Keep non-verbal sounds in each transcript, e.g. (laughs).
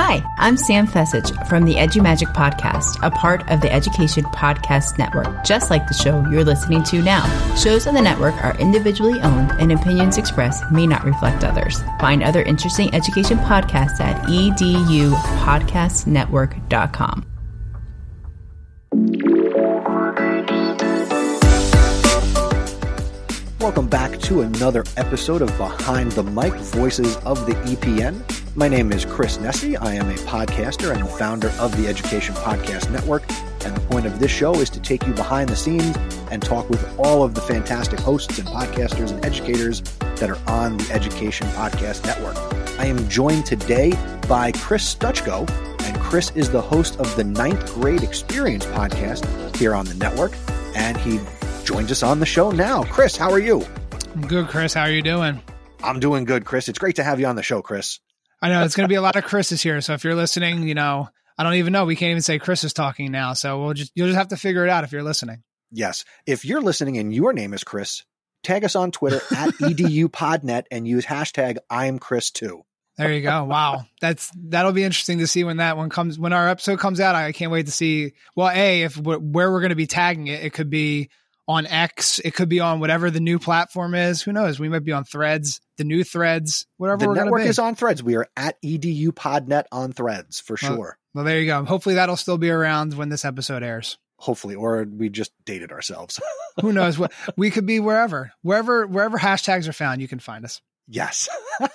Hi, I'm Sam Fecich from the EduMagic Podcast, a part of the Education Podcast Network, just like the show you're listening to now. Shows on the network are individually owned, and opinions expressed may not reflect others. Find other interesting education podcasts at edupodcastnetwork.com. Welcome back to another episode of Behind the Mic Voices of the EPN. My name is Chris Nesi. I am a podcaster and the founder of the Education Podcast Network. And the point of this show is to take you behind the scenes and talk with all of the fantastic hosts and podcasters and educators that are on the Education Podcast Network. I am joined today by Chris Stuchko, and Chris is the host of the Ninth Grade Experience podcast here on the network. And he joins us on the show now. Chris, how are you? I'm good, Chris. How are you doing? I'm doing good, Chris. It's great to have you on the show, Chris. I know it's going to be a lot of Chris's here. So if you're listening, you know, I don't even know. We can't even say Chris is talking now. So we'll just, you'll just have to figure it out if you're listening. Yes. If you're listening and your name is Chris, tag us on Twitter (laughs) at edupodnet and use hashtag I'm Chris too. There you go. Wow. That's, that'll be interesting to see when that one comes, when our episode comes out. I can't wait to see, well, A, if where we're going to be tagging it, it could be on X. It could be on whatever the new platform is. Who knows? We might be on Threads, the new Threads, whatever. The network is on Threads. We are at edu podnet on Threads for well, sure. Well, there you go. Hopefully that'll still be around when this episode airs. Hopefully, or we just dated ourselves. (laughs) Who knows? What (laughs) we could be wherever, wherever, wherever hashtags are found, you can find us. Yes. (laughs)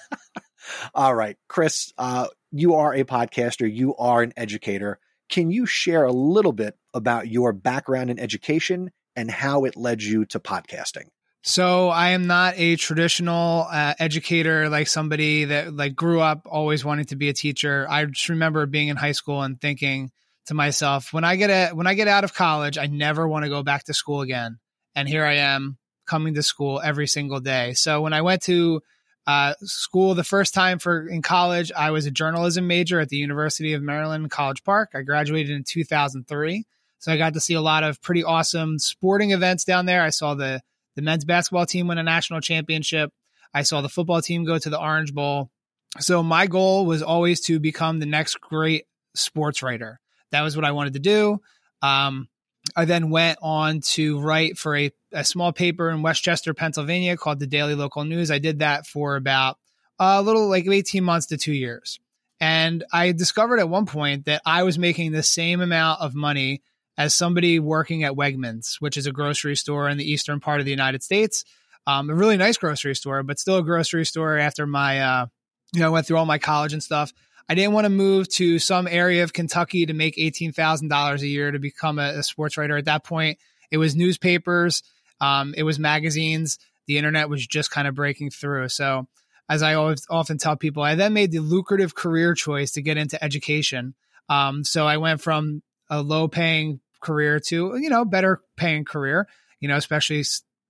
All right, Chris. Uh, you are a podcaster. You are an educator. Can you share a little bit about your background in education and how it led you to podcasting? So I am not a traditional uh, educator, like somebody that like grew up always wanting to be a teacher. I just remember being in high school and thinking to myself, when I get a, when I get out of college, I never want to go back to school again. And here I am coming to school every single day. So when I went to uh, school the first time for in college, I was a journalism major at the University of Maryland, College Park. I graduated in 2003. So I got to see a lot of pretty awesome sporting events down there. I saw the the men's basketball team win a national championship. I saw the football team go to the Orange Bowl. So my goal was always to become the next great sports writer. That was what I wanted to do. Um, I then went on to write for a, a small paper in West Chester, Pennsylvania called the Daily Local News. I did that for about a little like 18 months to two years. And I discovered at one point that I was making the same amount of money as somebody working at Wegmans, which is a grocery store in the eastern part of the United States. Um, a really nice grocery store, but still a grocery store after my, uh, you know, I went through all my college and stuff. I didn't want to move to some area of Kentucky to make $18,000 a year to become a, a, sports writer. At that point, it was newspapers, um, it was magazines. The internet was just kind of breaking through. So, as I always often tell people, I then made the lucrative career choice to get into education. Um, so I went from a low paying career to you know better paying career you know especially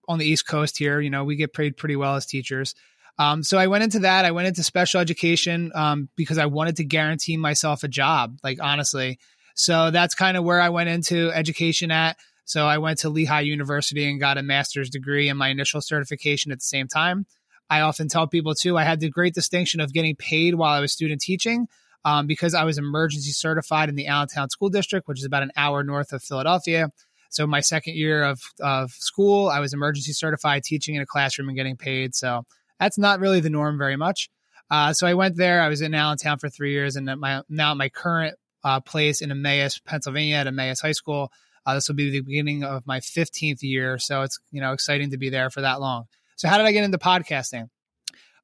on the east coast here you know we get paid pretty well as teachers. Um, so i went into that i went into special education um, because i wanted to guarantee myself a job like honestly. So that's kind of where i went into education at. So i went to lehigh university and got a master's degree and my initial certification at the same time. I often tell people too i had the great distinction of getting paid while i was student teaching um, because I was emergency certified in the Allentown School District, which is about an hour north of Philadelphia. So my second year of, of school, I was emergency certified teaching in a classroom and getting paid. So that's not really the norm very much. Uh, so I went there. I was in Allentown for three years, and my now my current uh, place in Emmaus, Pennsylvania, at Emmaus High School. Uh, this will be the beginning of my 15th year, so it's you know exciting to be there for that long. So how did I get into podcasting?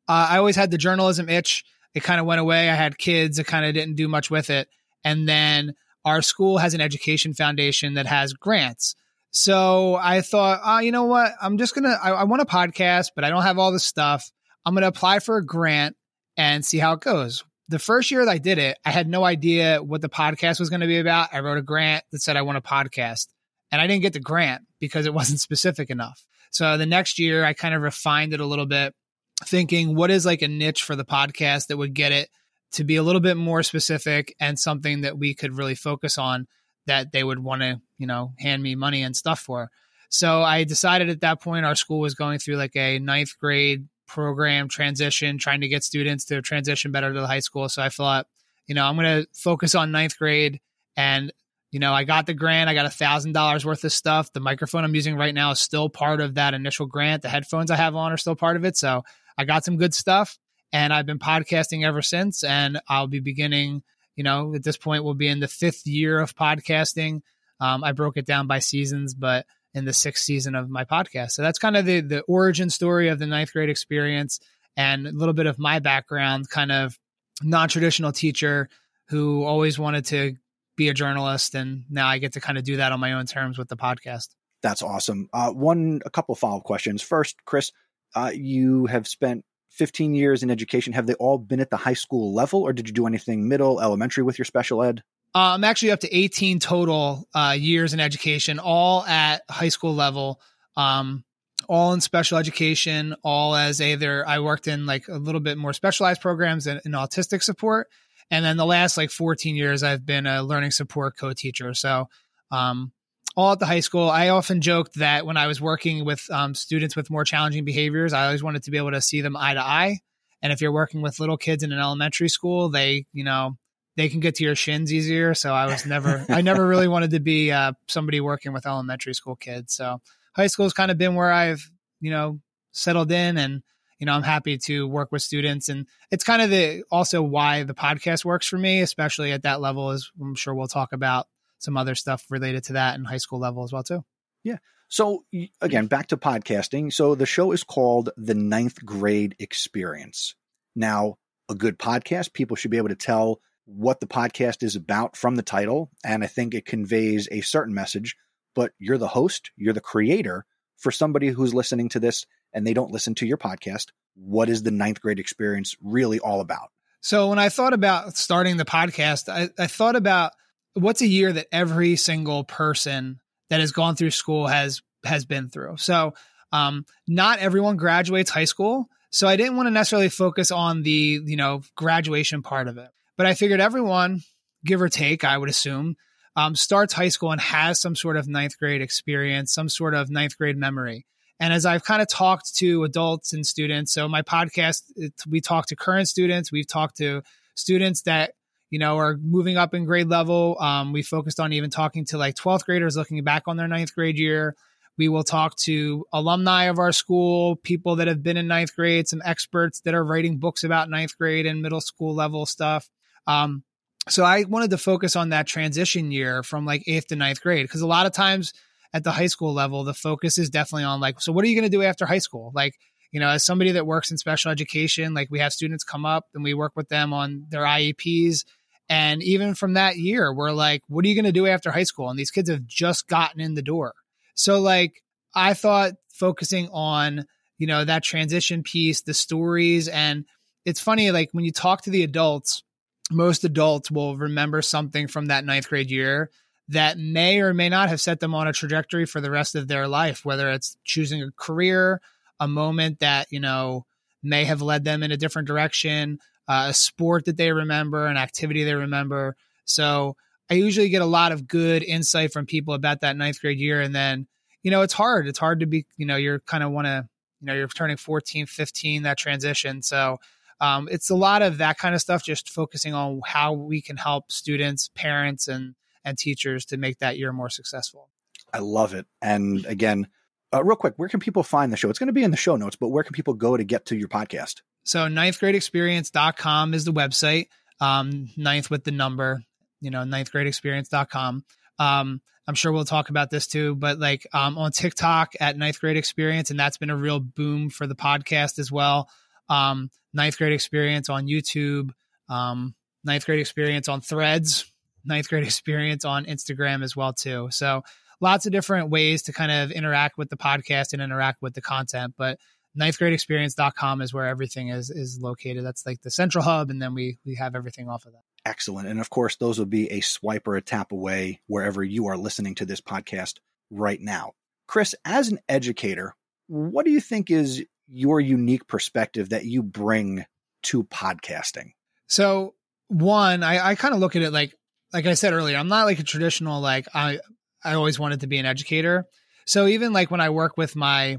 Uh, I always had the journalism itch it kind of went away. I had kids. I kind of didn't do much with it. And then our school has an education foundation that has grants. So I thought, oh, you know what? I'm just going to, I want a podcast, but I don't have all the stuff. I'm going to apply for a grant and see how it goes. The first year that I did it, I had no idea what the podcast was going to be about. I wrote a grant that said I want a podcast and I didn't get the grant because it wasn't (laughs) specific enough. So the next year I kind of refined it a little bit thinking what is like a niche for the podcast that would get it to be a little bit more specific and something that we could really focus on that they would want to, you know, hand me money and stuff for. So I decided at that point our school was going through like a ninth grade program transition, trying to get students to transition better to the high school. So I thought you know, I'm going to focus on ninth grade. And, you know, I got the grant. I got a thousand dollars worth of stuff. The microphone I'm using right now is still part of that initial grant. The headphones I have on are still part of it. So I got some good stuff and I've been podcasting ever since. And I'll be beginning, you know, at this point, we'll be in the fifth year of podcasting. Um, I broke it down by seasons, but in the sixth season of my podcast. So that's kind of the the origin story of the ninth grade experience and a little bit of my background, kind of non-traditional teacher who always wanted to be a journalist and now I get to kind of do that on my own terms with the podcast. That's awesome. Uh, one, a couple follow up questions. First, Chris, uh, you have spent 15 years in education. Have they all been at the high school level, or did you do anything middle, elementary with your special ed? Uh, I'm actually up to 18 total uh, years in education, all at high school level, um, all in special education, all as either I worked in like a little bit more specialized programs in autistic support. And then the last like 14 years, I've been a learning support co teacher. So, um, all at the high school. I often joked that when I was working with um, students with more challenging behaviors, I always wanted to be able to see them eye to eye. And if you're working with little kids in an elementary school, they, you know, they can get to your shins easier. So I was never, (laughs) I never really wanted to be uh, somebody working with elementary school kids. So high school's kind of been where I've, you know, settled in and, you know, I'm happy to work with students. And it's kind of the, also why the podcast works for me, especially at that level, is I'm sure we'll talk about some other stuff related to that in high school level as well, too. Yeah. So again, back to podcasting. So the show is called The Ninth Grade Experience. Now, a good podcast, people should be able to tell what the podcast is about from the title. And I think it conveys a certain message, but you're the host, you're the creator. For somebody who's listening to this and they don't listen to your podcast, what is the ninth grade experience really all about? So when I thought about starting the podcast, I, I thought about what's a year that every single person that has gone through school has has been through. So um, not everyone graduates high school. So I didn't want to necessarily focus on the, you know, graduation part of it. But I figured everyone, give or take, I would assume, um, starts high school and has some sort of ninth grade experience, some sort of ninth grade memory. And as I've kind of talked to adults and students, so my podcast, we talk to current students, we've talked to students that you know are moving up in grade level. Um, we focused on even talking to like 12th graders looking back on their ninth grade year. We will talk to alumni of our school, people that have been in ninth grade, some experts that are writing books about ninth grade and middle school level stuff. Um, so I wanted to focus on that transition year from like eighth to ninth grade because a lot of times at the high school level, the focus is definitely on like, so what are you going to do after high school? Like, you know, as somebody that works in special education, like we have students come up and we work with them on their IEPs. And even from that year, we're like, what are you going to do after high school? And these kids have just gotten in the door. So, like, I thought focusing on, you know, that transition piece, the stories. And it's funny, like, when you talk to the adults, most adults will remember something from that ninth grade year that may or may not have set them on a trajectory for the rest of their life, whether it's choosing a career, a moment that, you know, may have led them in a different direction, uh, a sport that they remember, an activity they remember. So I usually get a lot of good insight from people about that ninth grade year. And then, you know, it's hard. It's hard to be, you know, you're kind of want to, you know, you're turning 14, 15, that transition. So um, it's a lot of that kind of stuff, just focusing on how we can help students, parents, and and teachers to make that year more successful. I love it. And again, uh, real quick, where can people find the show? It's going to be in the show notes, but where can people go to get to your podcast? So ninthgradeexperience.com is the website. Um, ninth with the number, you know, ninthgradeexperience.com. Um, I'm sure we'll talk about this too, but like um, on TikTok at ninth grade experience, and that's been a real boom for the podcast as well um, ninth grade experience on YouTube, um, ninth grade experience on threads, ninth grade experience on Instagram as well too. So lots of different ways to kind of interact with the podcast and interact with the content. But ninthgradeexperience.com is where everything is is located. That's like the central hub, and then we we have everything off of that. Excellent. And of course, those will be a swipe or a tap away wherever you are listening to this podcast right now. Chris, as an educator, what do you think is your unique perspective that you bring to podcasting? So, one, I, I kind of look at it like, like I said earlier, I'm not like a traditional, like, I, I always wanted to be an educator. So even like when I work with my,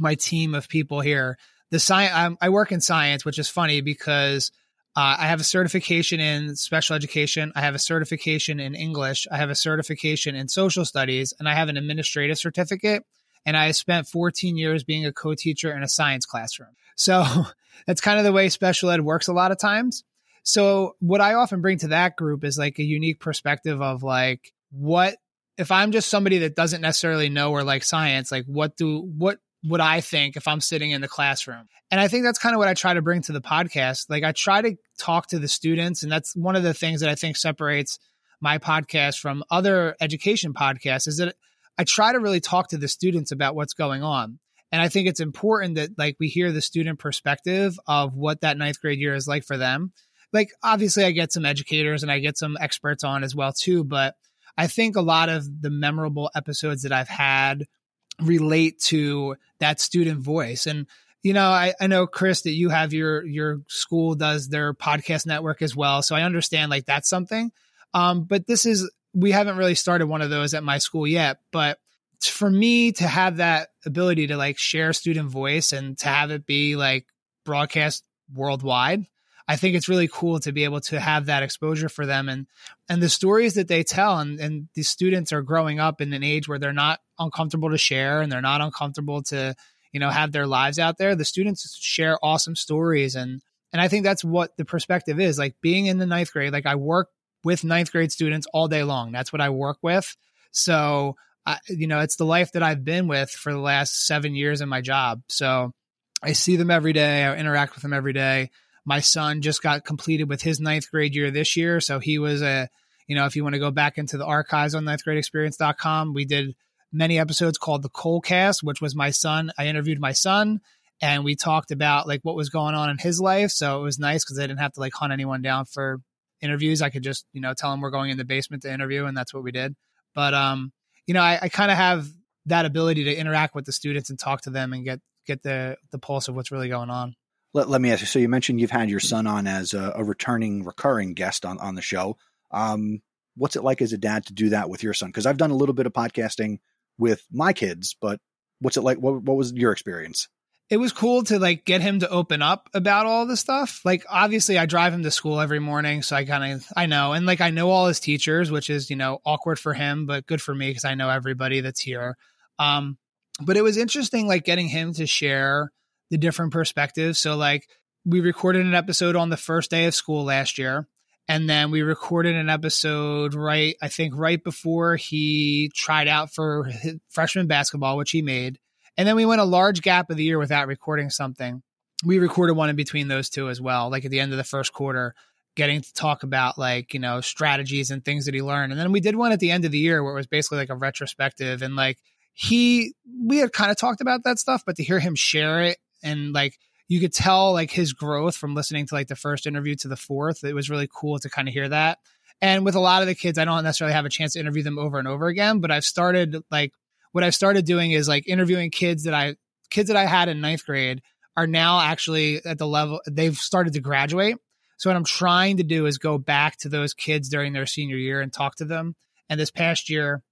my team of people here, the science, I work in science, which is funny because Uh, I have a certification in special education. I have a certification in English. I have a certification in social studies, and I have an administrative certificate. And I spent 14 years being a co teacher in a science classroom. (laughs) So that's kind of the way special ed works a lot of times. So, what I often bring to that group is like a unique perspective of like, what if I'm just somebody that doesn't necessarily know or like science, like, what do, what would I think if I'm sitting in the classroom? And I think that's kind of what I try to bring to the podcast. Like I try to talk to the students, and that's one of the things that I think separates my podcast from other education podcasts is that I try to really talk to the students about what's going on. And I think it's important that like we hear the student perspective of what that ninth grade year is like for them. Like obviously I get some educators and I get some experts on as well too, but I think a lot of the memorable episodes that I've had relate to that student voice. And you know, I, I know Chris that you have your your school does their podcast network as well. So I understand like that's something. Um, but this is we haven't really started one of those at my school yet. But for me to have that ability to like share student voice and to have it be like broadcast worldwide, I think it's really cool to be able to have that exposure for them and and the stories that they tell and, and these students are growing up in an age where they're not uncomfortable to share and they're not uncomfortable to, you know, have their lives out there. The students share awesome stories and and I think that's what the perspective is. Like being in the ninth grade, like I work with ninth grade students all day long. That's what I work with. So I, you know, it's the life that I've been with for the last seven years in my job. So I see them every day. I interact with them every day. My son just got completed with his ninth grade year this year. So he was a, you know, if you want to go back into the archives on ninthgradeexperience.com, we did many episodes called the Cole Cast, which was my son. I interviewed my son and we talked about like what was going on in his life. So it was nice because I didn't have to like hunt anyone down for interviews. I could just, you know, tell them we're going in the basement to interview and that's what we did. But um, you know, I, I kind of have that ability to interact with the students and talk to them and get get the the pulse of what's really going on. Let, let me ask you. So you mentioned you've had your son on as a, a returning, recurring guest on on the show. Um, what's it like as a dad to do that with your son? Because I've done a little bit of podcasting with my kids, but what's it like? What, what was your experience? it was cool to like get him to open up about all this stuff. Like obviously I drive him to school every morning, so I kind of I know and like I know all his teachers, which is, you know, awkward for him, but good for me cuz I know everybody that's here. Um but it was interesting like getting him to share the different perspectives. So like we recorded an episode on the first day of school last year and then we recorded an episode right I think right before he tried out for freshman basketball, which he made and then we went a large gap of the year without recording something. We recorded one in between those two as well, like at the end of the first quarter, getting to talk about like, you know, strategies and things that he learned. And then we did one at the end of the year where it was basically like a retrospective and like he we had kind of talked about that stuff, but to hear him share it and like you could tell like his growth from listening to like the first interview to the fourth. It was really cool to kind of hear that. And with a lot of the kids, I don't necessarily have a chance to interview them over and over again, but I've started like what I've started doing is like interviewing kids that I kids that I had in ninth grade are now actually at the level they've started to graduate. So what I'm trying to do is go back to those kids during their senior year and talk to them. And this past year,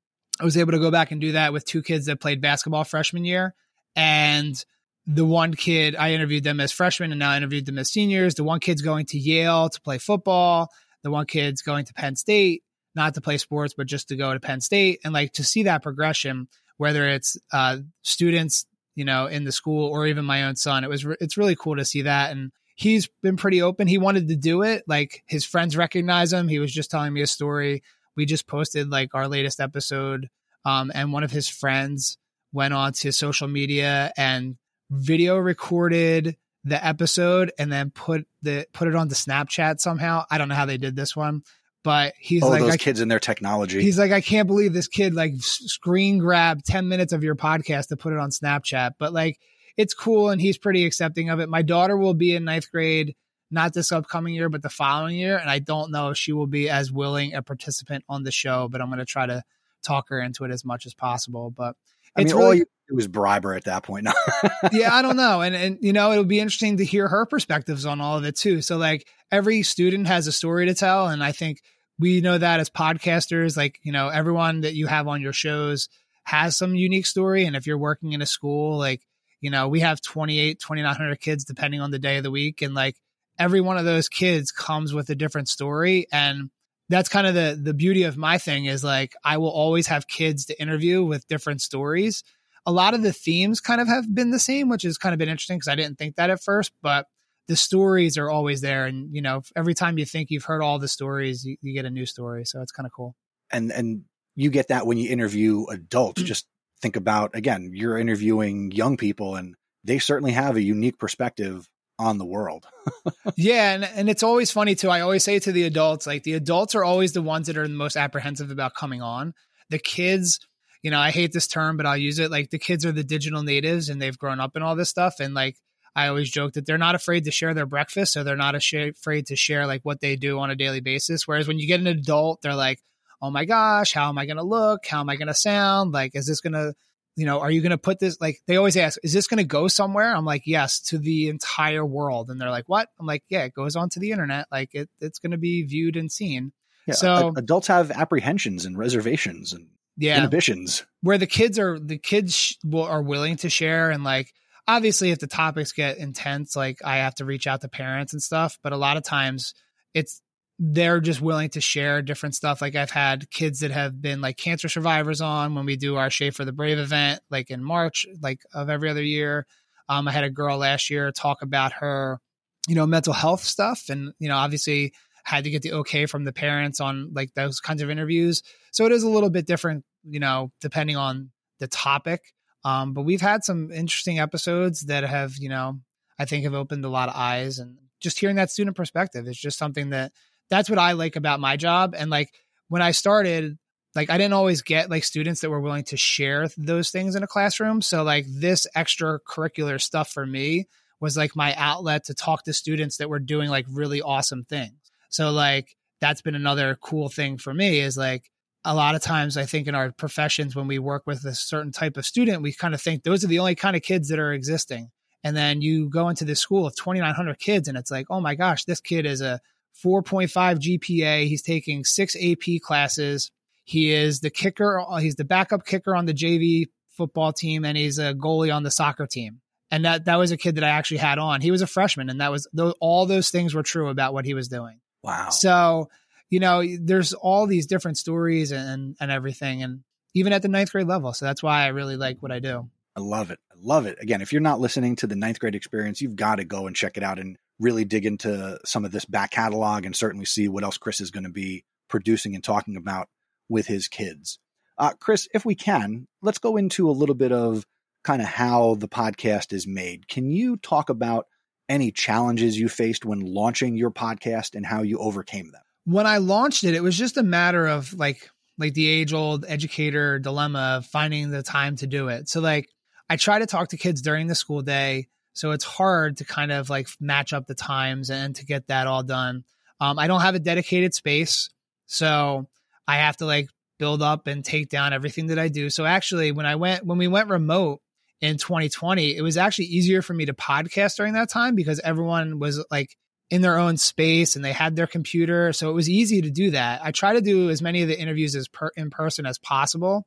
I was able to go back and do that with two kids that played basketball freshman year. And the one kid, I interviewed them as freshmen and now I interviewed them as seniors. The one kid's going to Yale to play football. The one kid's going to Penn State, not to play sports, but just to go to Penn State. And like to see that progression whether it's uh, students, you know, in the school or even my own son. It was re- it's really cool to see that, and he's been pretty open. He wanted to do it. Like his friends recognize him. He was just telling me a story. We just posted like our latest episode, um, and one of his friends went on to social media and video recorded the episode and then put the put it on the Snapchat somehow. I don't know how they did this one, but he's oh, like those I, kids and their technology. He's like, I can't believe this kid like screen grabbed 10 minutes of your podcast to put it on Snapchat. But like, it's cool and he's pretty accepting of it. My daughter will be in ninth grade, not this upcoming year, but the following year. And I don't know if she will be as willing a participant on the show, but I'm going to try to talk her into it as much as possible. But I mean, really, all you do was bribe her at that point. (laughs) yeah, I don't know. And, and, you know, it'll be interesting to hear her perspectives on all of it too. So like every student has a story to tell. And I think we know that as podcasters, like, you know, everyone that you have on your shows has some unique story. And if you're working in a school, like, you know, we have 28, 2,900 kids depending on the day of the week. And like every one of those kids comes with a different story and that's kind of the the beauty of my thing is like I will always have kids to interview with different stories. A lot of the themes kind of have been the same, which has kind of been interesting because I didn't think that at first, but the stories are always there. And you know every time you think you've heard all the stories you, you get a new story. So it's kind of cool. And and you get that when you interview adults. Mm-hmm. Just think about again you're interviewing young people and they certainly have a unique perspective on the world. (laughs) yeah, and and it's always funny too. I always say to the adults, like the adults are always the ones that are the most apprehensive about coming on. The kids, you know, I hate this term, but I'll use it. Like the kids are the digital natives and they've grown up in all this stuff. And like I always joke that they're not afraid to share their breakfast, so they're not afraid to share like what they do on a daily basis. Whereas when you get an adult, they're like, "Oh my gosh, how am I going to look? How am I going to sound? Like, is this going to you know, are you going to put this like they always ask, is this going to go somewhere? I'm like, yes, to the entire world. And they're like, what? I'm like, yeah, it goes onto the internet. Like it, it's going to be viewed and seen. Yeah, so adults have apprehensions and reservations and yeah, inhibitions where the kids are the kids are willing to share and like obviously if the topics get intense, like I have to reach out to parents and stuff. But a lot of times it's they're just willing to share different stuff. Like I've had kids that have been like cancer survivors on when we do our Shave for the Brave event, like in March, like of every other year. Um, I had a girl last year talk about her, you know, mental health stuff, and you know, obviously had to get the okay from the parents on like those kinds of interviews. So it is a little bit different, you know, depending on the topic. Um, but we've had some interesting episodes that have, you know, I think have opened a lot of eyes and just hearing that student perspective is just something that that's what I like about my job. And like when I started, like I didn't always get like students that were willing to share those things in a classroom. So like this extracurricular stuff for me was like my outlet to talk to students that were doing like really awesome things. So like that's been another cool thing for me is like a lot of times I think in our professions when we work with a certain type of student, we kind of think those are the only kind of kids that are existing. And then you go into this school of 2,900 kids and it's like, oh my gosh, this kid is a 4.5 GPA. He's taking six AP classes. He is the kicker. He's the backup kicker on the JV football team, and he's a goalie on the soccer team. And that that was a kid that I actually had on. He was a freshman, and that was all those things were true about what he was doing. Wow. So, you know, there's all these different stories and and everything, and even at the ninth grade level. So that's why I really like what I do. I love it. I love it. Again, if you're not listening to the ninth grade experience, you've got to go and check it out. And really dig into some of this back catalog and certainly see what else Chris is going to be producing and talking about with his kids. Uh, Chris, if we can, let's go into a little bit of kind of how the podcast is made. Can you talk about any challenges you faced when launching your podcast and how you overcame them? When I launched it, it was just a matter of like like the age old educator dilemma of finding the time to do it. So like I try to talk to kids during the school day so it's hard to kind of like match up the times and to get that all done. Um, I don't have a dedicated space. So I have to like build up and take down everything that I do. So actually, when I went, when we went remote in 2020, it was actually easier for me to podcast during that time because everyone was like in their own space and they had their computer. So it was easy to do that. I try to do as many of the interviews as per, in person as possible.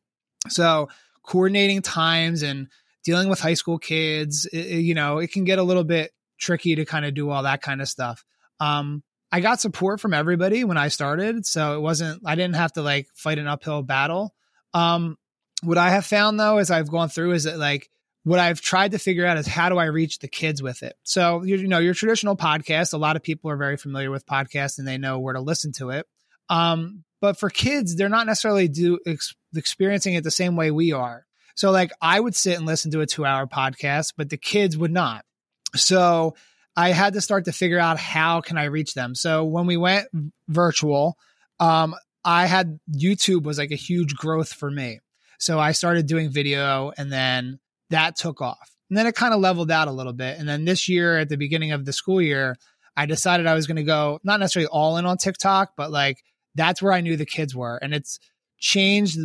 So coordinating times and dealing with high school kids, it, you know, it can get a little bit tricky to kind of do all that kind of stuff. Um, I got support from everybody when I started, so it wasn't I didn't have to like fight an uphill battle. Um, what I have found though, as I've gone through, is that like what I've tried to figure out is how do I reach the kids with it. So you know, your traditional podcast, a lot of people are very familiar with podcasts and they know where to listen to it. Um, but for kids, they're not necessarily do ex- experiencing it the same way we are. So like I would sit and listen to a two hour podcast, but the kids would not. So I had to start to figure out how can I reach them. So when we went virtual, um, I had YouTube was like a huge growth for me. So I started doing video and then that took off. And then it kind of leveled out a little bit. And then this year at the beginning of the school year, I decided I was going to go not necessarily all in on TikTok, but like that's where I knew the kids were. And it's changed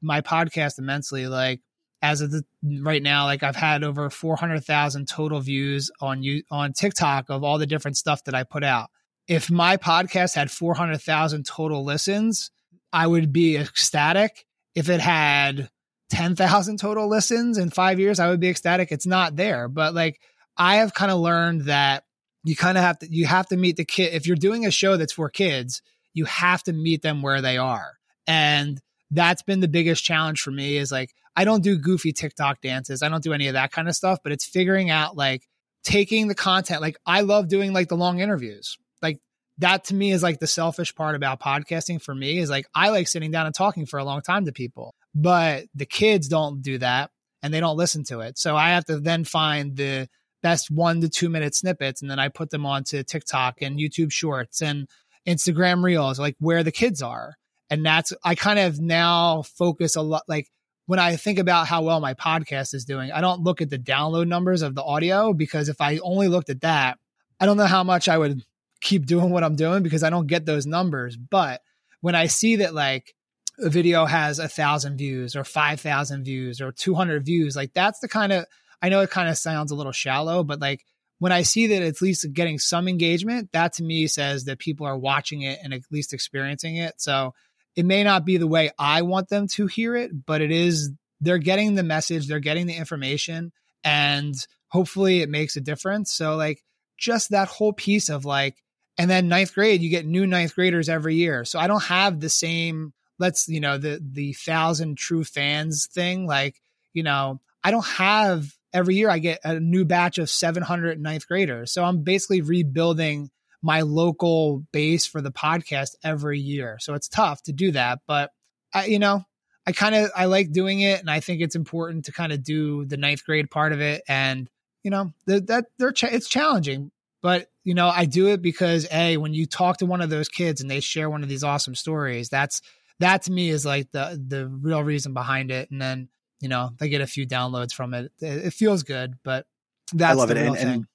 my podcast immensely. Like as of the, right now, like I've had over 400,000 total views on you on TikTok of all the different stuff that I put out. If my podcast had 400,000 total listens, I would be ecstatic. If it had 10,000 total listens in five years, I would be ecstatic. It's not there, but like I have kind of learned that you kind of have to you have to meet the kid if you're doing a show that's for kids you have to meet them where they are and that's been the biggest challenge for me is like i don't do goofy tiktok dances. I don't do any of that kind of stuff but it's figuring out like taking the content. Like i love doing like the long interviews. Like that to me is like the selfish part about podcasting for me is like i like sitting down and talking for a long time to people but the kids don't do that and they don't listen to it. So i have to then find the best one to two minute snippets and then I put them onto TikTok and YouTube shorts and Instagram reels, like where the kids are. And that's, I kind of now focus a lot, like when I think about how well my podcast is doing, I don't look at the download numbers of the audio because if I only looked at that, I don't know how much I would keep doing what I'm doing because I don't get those numbers. But when I see that like a video has a thousand views or 5,000 views or 200 views, like that's the kind of, I know it kind of sounds a little shallow, but like when I see that at least getting some engagement, that to me says that people are watching it and at least experiencing it. So it may not be the way I want them to hear it, but it is, they're getting the message, they're getting the information, and hopefully it makes a difference. So, like, just that whole piece of like, and then ninth grade, you get new ninth graders every year. So I don't have the same, let's, you know, the, the thousand true fans thing. Like, you know, I don't have every year I get a new batch of 700 ninth graders. So I'm basically rebuilding my local base for the podcast every year. So it's tough to do that, but I, you know, I kind of I like doing it, and I think it's important to kind of do the ninth grade part of it. And you know, that that they're ch- it's challenging, but you know, I do it because a when you talk to one of those kids and they share one of these awesome stories, that's that to me is like the the real reason behind it. And then you know they get a few downloads from it. It, it feels good, but that's I love it. And, and,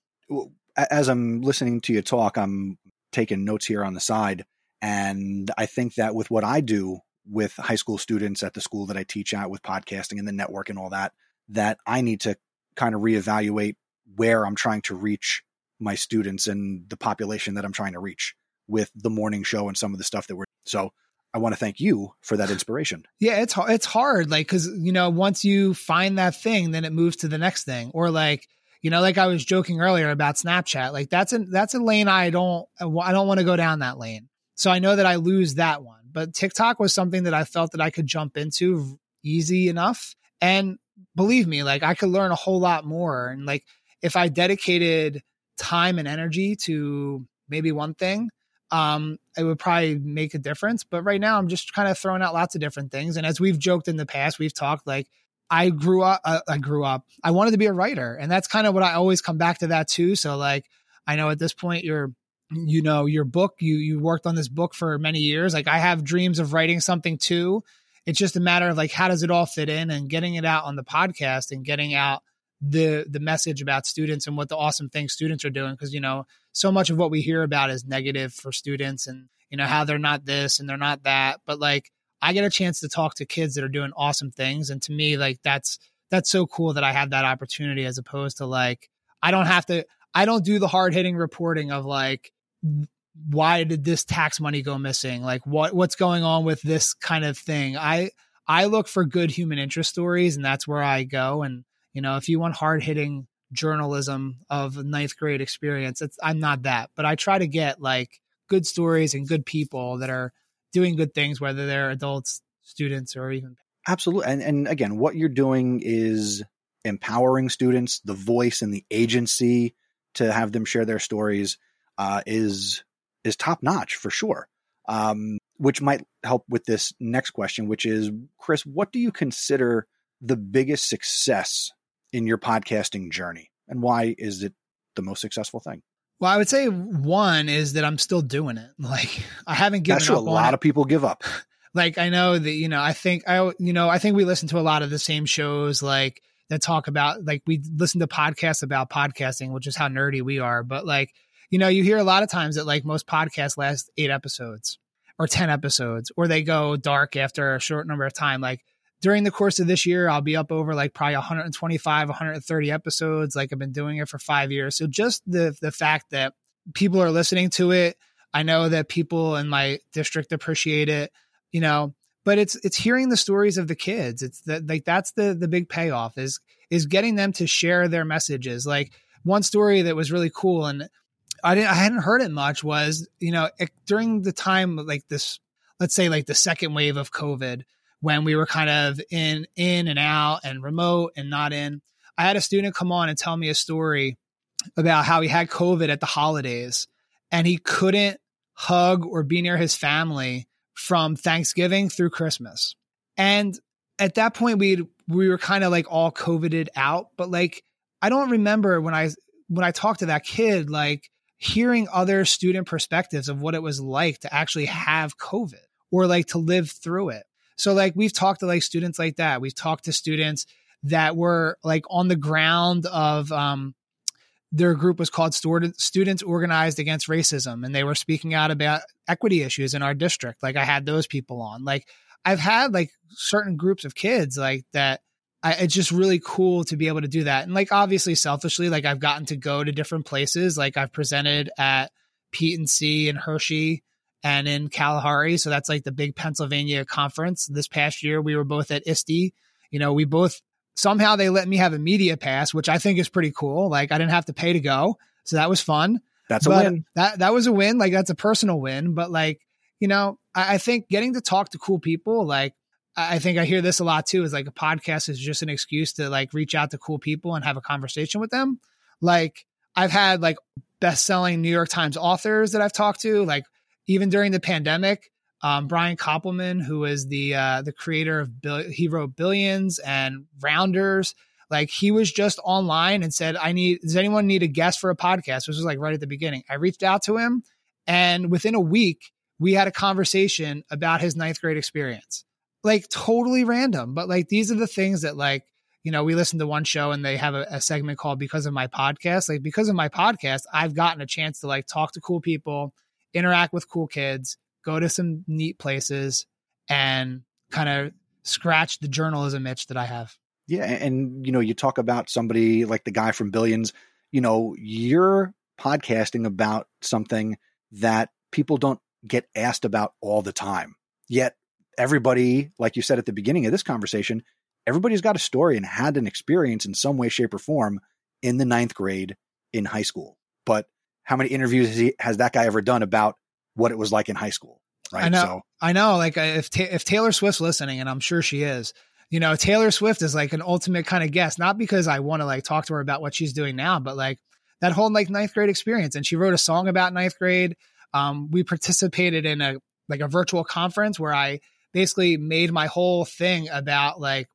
as I'm listening to you talk, I'm taking notes here on the side, and I think that with what I do with high school students at the school that I teach at with podcasting and the network and all that, that I need to kind of reevaluate where I'm trying to reach my students and the population that I'm trying to reach with the morning show and some of the stuff that we're so I want to thank you for that inspiration. (sighs) Yeah, it's it's hard, like because you know once you find that thing, then it moves to the next thing, or like you know, like I was joking earlier about Snapchat, like that's a that's a lane I don't I don't want to go down that lane. So I know that I lose that one, but TikTok was something that I felt that I could jump into easy enough, and believe me, like I could learn a whole lot more, and like if I dedicated time and energy to maybe one thing um, it would probably make a difference. But right now, I'm just kind of throwing out lots of different things. And as we've joked in the past, we've talked like I grew up, uh, I grew up, I wanted to be a writer. And that's kind of what I always come back to that too. So, like, I know at this point, you're, you know, your book, you, you worked on this book for many years. Like, I have dreams of writing something too. It's just a matter of like, how does it all fit in and getting it out on the podcast and getting out the the message about students and what the awesome things students are doing because you know so much of what we hear about is negative for students and you know how they're not this and they're not that but like i get a chance to talk to kids that are doing awesome things and to me like that's that's so cool that i have that opportunity as opposed to like i don't have to i don't do the hard hitting reporting of like why did this tax money go missing? Like what what's going on with this kind of thing? I i look for good human interest stories and that's where i go and you know, if you want hard hitting journalism of ninth grade experience, it's, I'm not that, but I try to get like good stories and good people that are doing good things, whether they're adults, students, or even. Absolutely. And, and again, what you're doing is empowering students, the voice and the agency to have them share their stories uh, is is top notch for sure. Um, which might help with this next question, which is, Chris, what do you consider the biggest success in your podcasting journey and why is it the most successful thing? Well, I would say one is that I'm still doing it. (laughs) Like I haven't given That's up. A lot it. of people give up. (laughs) like I know that you know. I think I you know I think we listen to a lot of the same shows like that talk about like we listen to podcasts about podcasting, which is how nerdy we are. But like you know, you hear a lot of times that like most podcasts last eight episodes or ten episodes, or they go dark after a short number of time. Like during the course of this year, I'll be up over like probably 125, 130 episodes. Like I've been doing it for five years. So just the the fact that people are listening to it, I know that people in my district appreciate it, you know, but it's it's hearing the stories of the kids. It's that like that's the the big payoff is is getting them to share their messages. Like one story that was really cool and I didn't I hadn't heard it much was, you know, it, during the time like this let's say like the second wave of COVID when we were kind of in in and out and remote and not in. I had a student come on and tell me a story about how he had COVID at the holidays and he couldn't hug or be near his family from Thanksgiving through Christmas. And at that point we we were kind of like all coveted out, but like I don't remember when I when I talked to that kid like hearing other student perspectives of what it was like to actually have COVID or like to live through it. So like we've talked to like students like that. We've talked to students that were like on the ground of um their group was called Students Organized Against Racism, and they were speaking out about equity issues in our district. Like I had those people on. Like I've had like certain groups of kids like that. I, it's just really cool to be able to do that. And like obviously, selfishly, like I've gotten to go to different places. Like I've presented at PETE&C and Hershey and in Kalahari. So that's like the big Pennsylvania conference. This past year, we were both at ISTE. You know, we both somehow they let me have a media pass, which I think is pretty cool. Like I didn't have to pay to go. So that was fun. That's a win. That that was a win. Like that's a personal win. But like, you know, I, I think getting to talk to cool people, like I think I hear this a lot too, is like a podcast is just an excuse to like reach out to cool people and have a conversation with them. Like I've had like best selling New York Times authors that I've talked to, like even during the pandemic, um, Brian Koppelman, who is the uh, the creator of Bill- he wrote Billions and Rounders. Like he was just online and said, "I need. Does anyone need a guest for a podcast?" Which was like right at the beginning. I reached out to him, and within a week, we had a conversation about his ninth grade experience. Like totally random, but like these are the things that like you know we listen to one show and they have a, a segment called "Because of My Podcast." Like because of my podcast, I've gotten a chance to like talk to cool people interact with cool kids, go to some neat places, and kind of scratch the journalism itch that I have. Yeah, and you know, you talk about somebody like the guy from Billions. You know, you're podcasting about something that people don't get asked about all the time. Yet everybody, like you said at the beginning of this conversation, everybody's got a story and had an experience in some way, shape, or form in the ninth grade in high school. But how many interviews has, he, has that guy ever done about what it was like in high school? Right. I know. So, I know. Like if ta- if Taylor Swift's listening, and I'm sure she is, you know, Taylor Swift is like an ultimate kind of guest. Not because I want to like talk to her about what she's doing now, but like that whole like ninth grade experience. And she wrote a song about ninth grade. Um, we participated in a like a virtual conference where I basically made my whole thing about like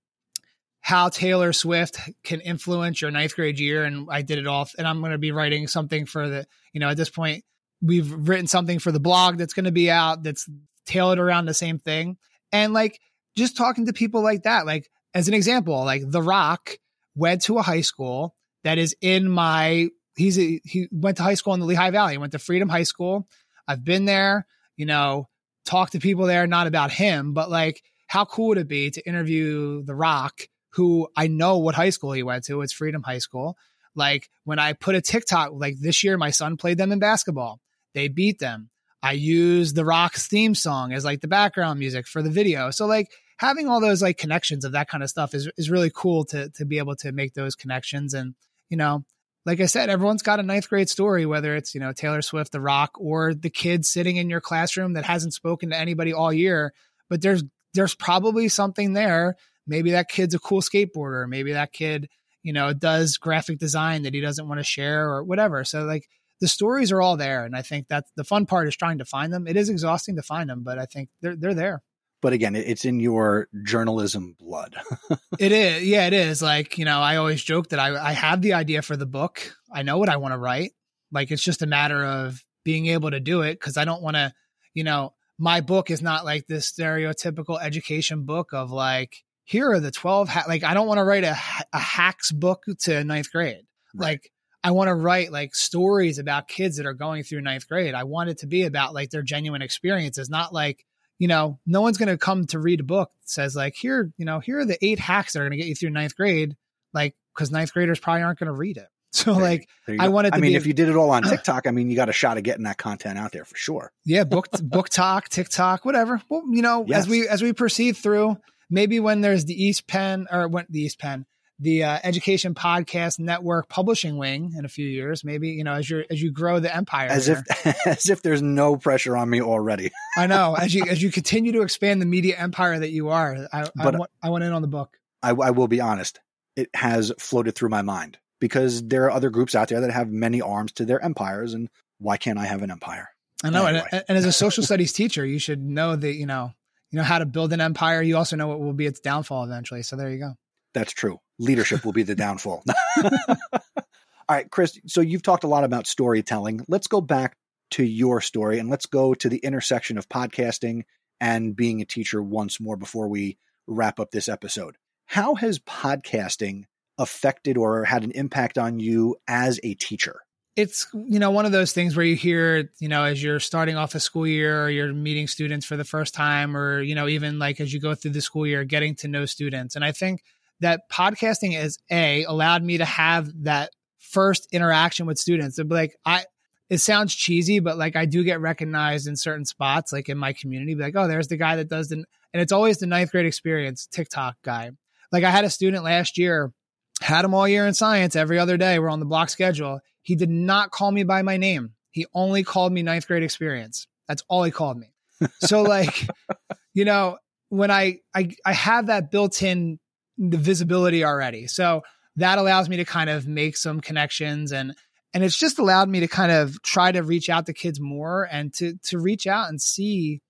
how Taylor Swift can influence your ninth grade year. And I did it all. And I'm going to be writing something for the, you know, at this point, we've written something for the blog that's going to be out that's tailored around the same thing. And like just talking to people like that, like as an example, like The Rock went to a high school that is in my, he's a, he went to high school in the Lehigh Valley, he went to Freedom High School. I've been there, you know, talked to people there, not about him, but like, how cool would it be to interview The Rock who I know what high school he went to. It's Freedom High School. Like when I put a TikTok, like this year, my son played them in basketball. They beat them. I use the Rock's theme song as like the background music for the video. So like having all those like connections of that kind of stuff is is really cool to to be able to make those connections. And you know, like I said, everyone's got a ninth grade story, whether it's you know Taylor Swift, The Rock, or the kid sitting in your classroom that hasn't spoken to anybody all year. But there's there's probably something there maybe that kid's a cool skateboarder. Maybe that kid, you know, does graphic design that he doesn't want to share or whatever. So like the stories are all there. And I think that the fun part is trying to find them. It is exhausting to find them, but I think they're, they're there. But again, it's in your journalism blood. (laughs) it is. Yeah, it is. Like, you know, I always joke that I, I have the idea for the book. I know what I want to write. Like, it's just a matter of being able to do it because I don't want to, you know, my book is not like this stereotypical education book of like, here are the 12 ha- like i don't want to write a, a hacks book to ninth grade right. like i want to write like stories about kids that are going through ninth grade i want it to be about like their genuine experiences not like you know no one's going to come to read a book that says like here you know here are the eight hacks that are going to get you through ninth grade like because ninth graders probably aren't going to read it (laughs) so there, like there I wanted to I mean, if you did it all on (clears throat) TikTok, I mean, you got a shot of getting that content out there for sure. Yeah, book book talk, TikTok, whatever. Well, you know, yes. as we as we proceed through, maybe when there's the East Penn or when the East Penn, the uh, education podcast network publishing wing in a few years maybe you know as you as you grow the empire as there. if (laughs) as if there's no pressure on me already. (laughs) I know. As you as you continue to expand the media empire that you are i But- I, want, I went in on the book. I, I will be honest. It has floated through my mind because there are other groups out there that have many arms to their empires and why can't i have an empire? I know. Anyway. and, and as a (laughs) social studies teacher you should know that you know you know how to build an empire you also know what will be its downfall eventually so there you go That's true. Leadership will be the (laughs) downfall. (laughs) All right, Chris. So you've talked a lot about storytelling. Let's go back to your story and let's go to the intersection of podcasting and being a teacher once more before we wrap up this episode. How has podcasting affected or had an impact on you as a teacher? It's you know one of those things where you hear you know as you're starting off a school year or you're meeting students for the first time or you know even like as you go through the school year getting to know students. And i think that podcasting is a allowed me to have that first interaction with students. Be like i it sounds cheesy but like i do get recognized in certain spots like in my community. Be like oh there's the guy that does the and it's always the ninth grade experience tiktok guy. Like i had a student last year had him all year in science every other day. We're on the block schedule he did not call me by my name. He only called me ninth grade experience. That's all he called me. So (laughs) like, you know, when I I I have that built in the visibility already. So that allows me to kind of make some connections and and it's just allowed me to kind of try to reach out to kids more and to to reach out and see,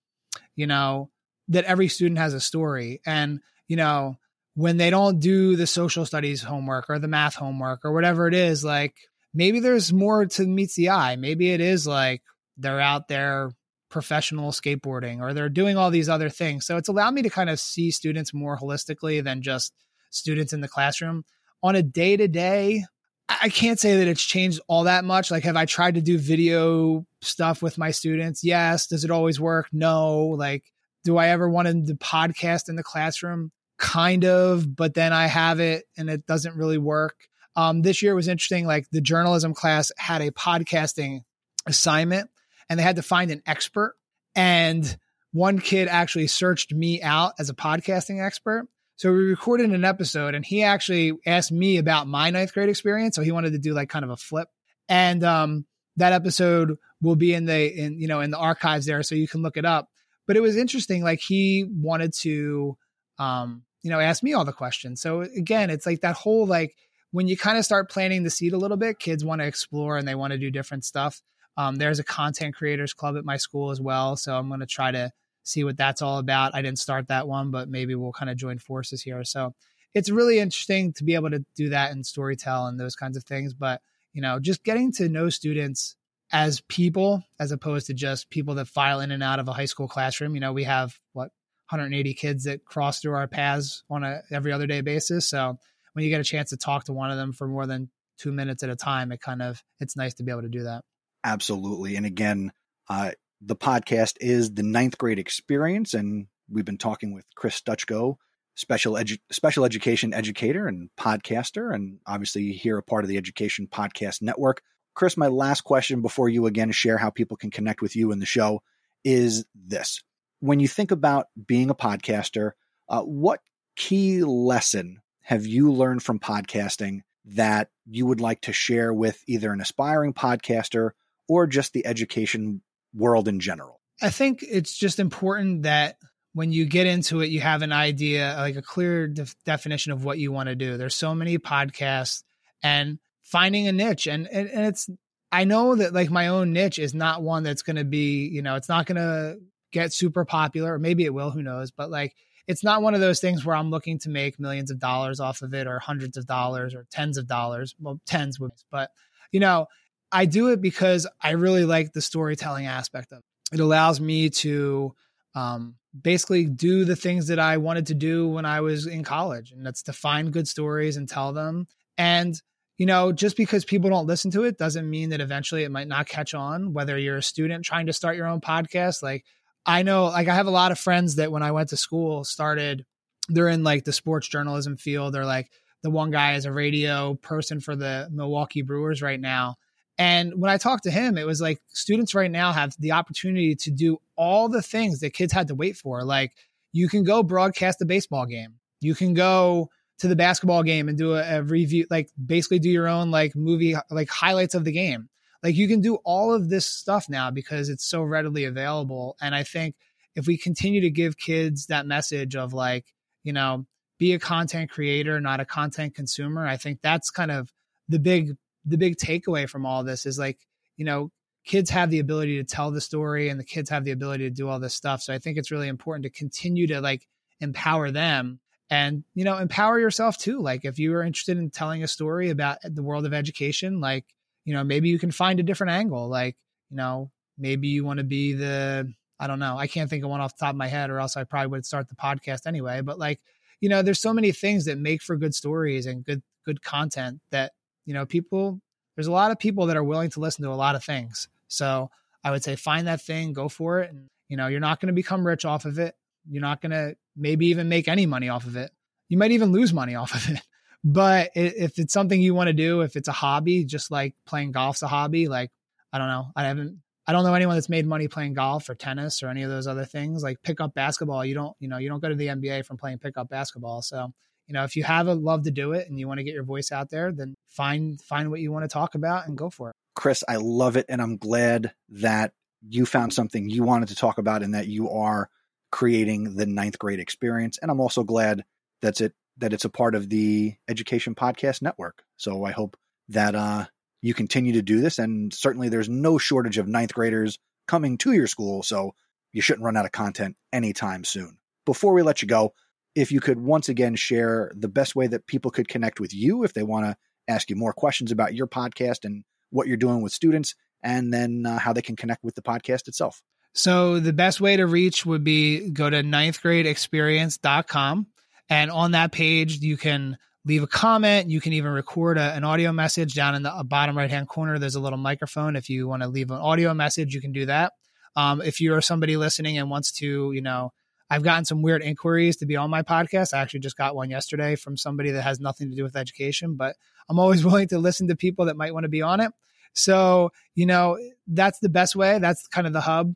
you know, that every student has a story. And, you know, when they don't do the social studies homework or the math homework or whatever it is, like maybe there's more to meets the eye. Maybe it is like they're out there professional skateboarding or they're doing all these other things. So it's allowed me to kind of see students more holistically than just students in the classroom. On a day to day, I can't say that it's changed all that much. Like, have I tried to do video stuff with my students? Yes. Does it always work? No. Like, do I ever want to podcast in the classroom? Kind of, but then I have it and it doesn't really work. Um, this year was interesting. Like the journalism class had a podcasting assignment and they had to find an expert. And one kid actually searched me out as a podcasting expert. So we recorded an episode and he actually asked me about my ninth grade experience. So he wanted to do like kind of a flip. And um, that episode will be in the in you know in the archives there so you can look it up. But it was interesting, like he wanted to um, you know, ask me all the questions. So again, it's like that whole like when you kind of start planting the seed a little bit, kids want to explore and they want to do different stuff. Um, there's a content creators club at my school as well. So I'm going to try to see what that's all about. I didn't start that one, but maybe we'll kind of join forces here. So it's really interesting to be able to do that and storytell and those kinds of things. But, you know, just getting to know students as people as opposed to just people that file in and out of a high school classroom. You know, we have what 180 kids that cross through our paths on a every other day basis. So when you get a chance to talk to one of them for more than two minutes at a time, it kind of it's nice to be able to do that. Absolutely. And again, uh, the podcast is the ninth grade experience, and we've been talking with Chris Stuchko, special edu- special education educator and podcaster, and obviously here a part of the Education Podcast Network. Chris, my last question before you again share how people can connect with you in the show is this: When you think about being a podcaster, uh, what key lesson have you learned from podcasting that you would like to share with either an aspiring podcaster or just the education world in general? I think it's just important that when you get into it, you have an idea, like a clear def- definition of what you want to do. There's so many podcasts and finding a niche. And, and, and it's, I know that like my own niche is not one that's going to be, you know, it's not going to get super popular, or maybe it will, who knows, but like, it's not one of those things where I'm looking to make millions of dollars off of it or hundreds of dollars or tens of dollars. Well, tens would, but you know, I do it because I really like the storytelling aspect of it. It allows me to um, basically do the things that I wanted to do when I was in college, and that's to find good stories and tell them. And you know, just because people don't listen to it doesn't mean that eventually it might not catch on. Whether you're a student trying to start your own podcast, like I know, like I have a lot of friends that when I went to school started, they're in like the sports journalism field. They're like the one guy is a radio person for the Milwaukee Brewers right now. And when I talked to him, it was like students right now have the opportunity to do all the things that kids had to wait for. Like you can go broadcast a baseball game, you can go to the basketball game and do a, a review, like basically do your own like movie, like highlights of the game. Like you can do all of this stuff now because it's so readily available. And I think if we continue to give kids that message of like, you know, be a content creator, not a content consumer, I think that's kind of the big the big takeaway from all this is like, you know, kids have the ability to tell the story and the kids have the ability to do all this stuff. So I think it's really important to continue to like empower them and, you know, empower yourself too. Like if you are interested in telling a story about the world of education, like, you know, maybe you can find a different angle. Like, you know, maybe you want to be the, I don't know, I can't think of one off the top of my head or else I probably would start the podcast anyway. But like, you know, there's so many things that make for good stories and good, good content that, you know, people, there's a lot of people that are willing to listen to a lot of things. So I would say find that thing, go for it. And, you know, you're not going to become rich off of it. You're not going to maybe even make any money off of it. You might even lose money off of it. But if it's something you want to do, if it's a hobby, just like playing golf's a hobby, like, I don't know. I haven't, I don't know anyone that's made money playing golf or tennis or any of those other things. Like pick up basketball, you don't, you know, you don't go to the NBA from playing pickup basketball. So, you know, if you have a love to do it and you want to get your voice out there, then find find what you want to talk about and go for it. Chris, I love it. And I'm glad that you found something you wanted to talk about and that you are creating the ninth grade experience. And I'm also glad that's it that it's a part of the Education Podcast Network. So I hope that uh, you continue to do this. And certainly there's no shortage of ninth graders coming to your school. So you shouldn't run out of content anytime soon. Before we let you go, if you could once again share the best way that people could connect with you if they want to ask you more questions about your podcast and what you're doing with students, and then uh, how they can connect with the podcast itself. So the best way to reach would be go to ninthgradeexperience.com. And on that page, you can leave a comment. You can even record a, an audio message down in the uh, bottom right hand corner. There's a little microphone. If you want to leave an audio message, you can do that. Um, if you're somebody listening and wants to, you know, I've gotten some weird inquiries to be on my podcast. I actually just got one yesterday from somebody that has nothing to do with education, but I'm always (laughs) willing to listen to people that might want to be on it. So, you know, that's the best way. That's kind of the hub.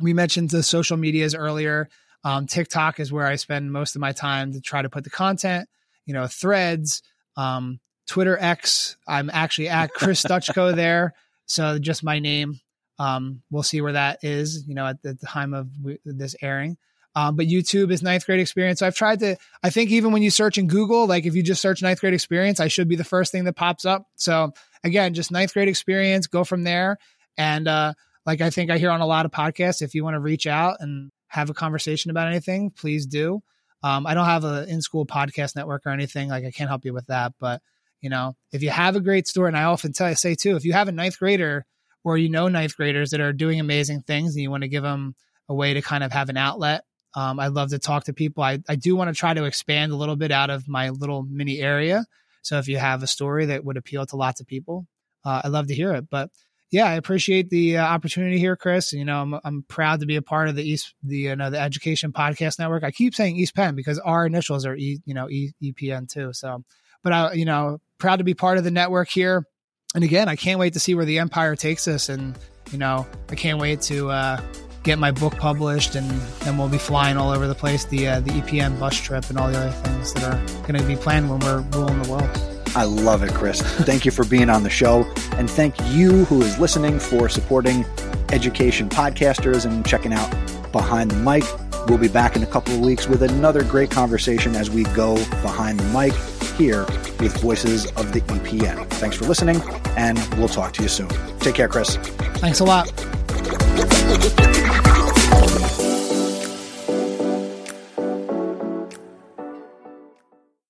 We mentioned the social medias earlier. Um, TikTok is where I spend most of my time to try to put the content, you know, threads, um, Twitter X. I'm actually at Chris (laughs) Stuchko there. So just my name. Um, we'll see where that is, you know, at the time of this airing. Um, but YouTube is ninth grade experience. So I've tried to, I think even when you search in Google, like if you just search ninth grade experience, I should be the first thing that pops up. So again, just ninth grade experience, go from there. And, uh, like I think I hear on a lot of podcasts, if you want to reach out and have a conversation about anything, please do. Um, I don't have an in school podcast network or anything. Like I can't help you with that. But, you know, if you have a great story, and I often tell say too, if you have a ninth grader or you know ninth graders that are doing amazing things and you want to give them a way to kind of have an outlet um, I love to talk to people. I, I do want to try to expand a little bit out of my little mini area. So if you have a story that would appeal to lots of people, uh, I'd love to hear it. But yeah, I appreciate the uh, opportunity here, Chris. You know, I'm, I'm proud to be a part of the East, the you know, the Education Podcast Network. I keep saying East Penn because our initials are E, you know, e, EPN too. So, but I, you know, proud to be part of the network here. And again, I can't wait to see where the Empire takes us. And you know, I can't wait to uh, get my book published, and then we'll be flying all over the place. The uh, the EPN bus trip and all the other things that are going to be planned when we're ruling the world. I love it, Chris. thank you for being on the show, and thank you who is listening for supporting education podcasters and checking out Behind the Mic. We'll be back in a couple of weeks with another great conversation as we go behind the mic here with Voices of the EPN. Thanks for listening, and we'll talk to you soon. Take care, Chris. Thanks a lot.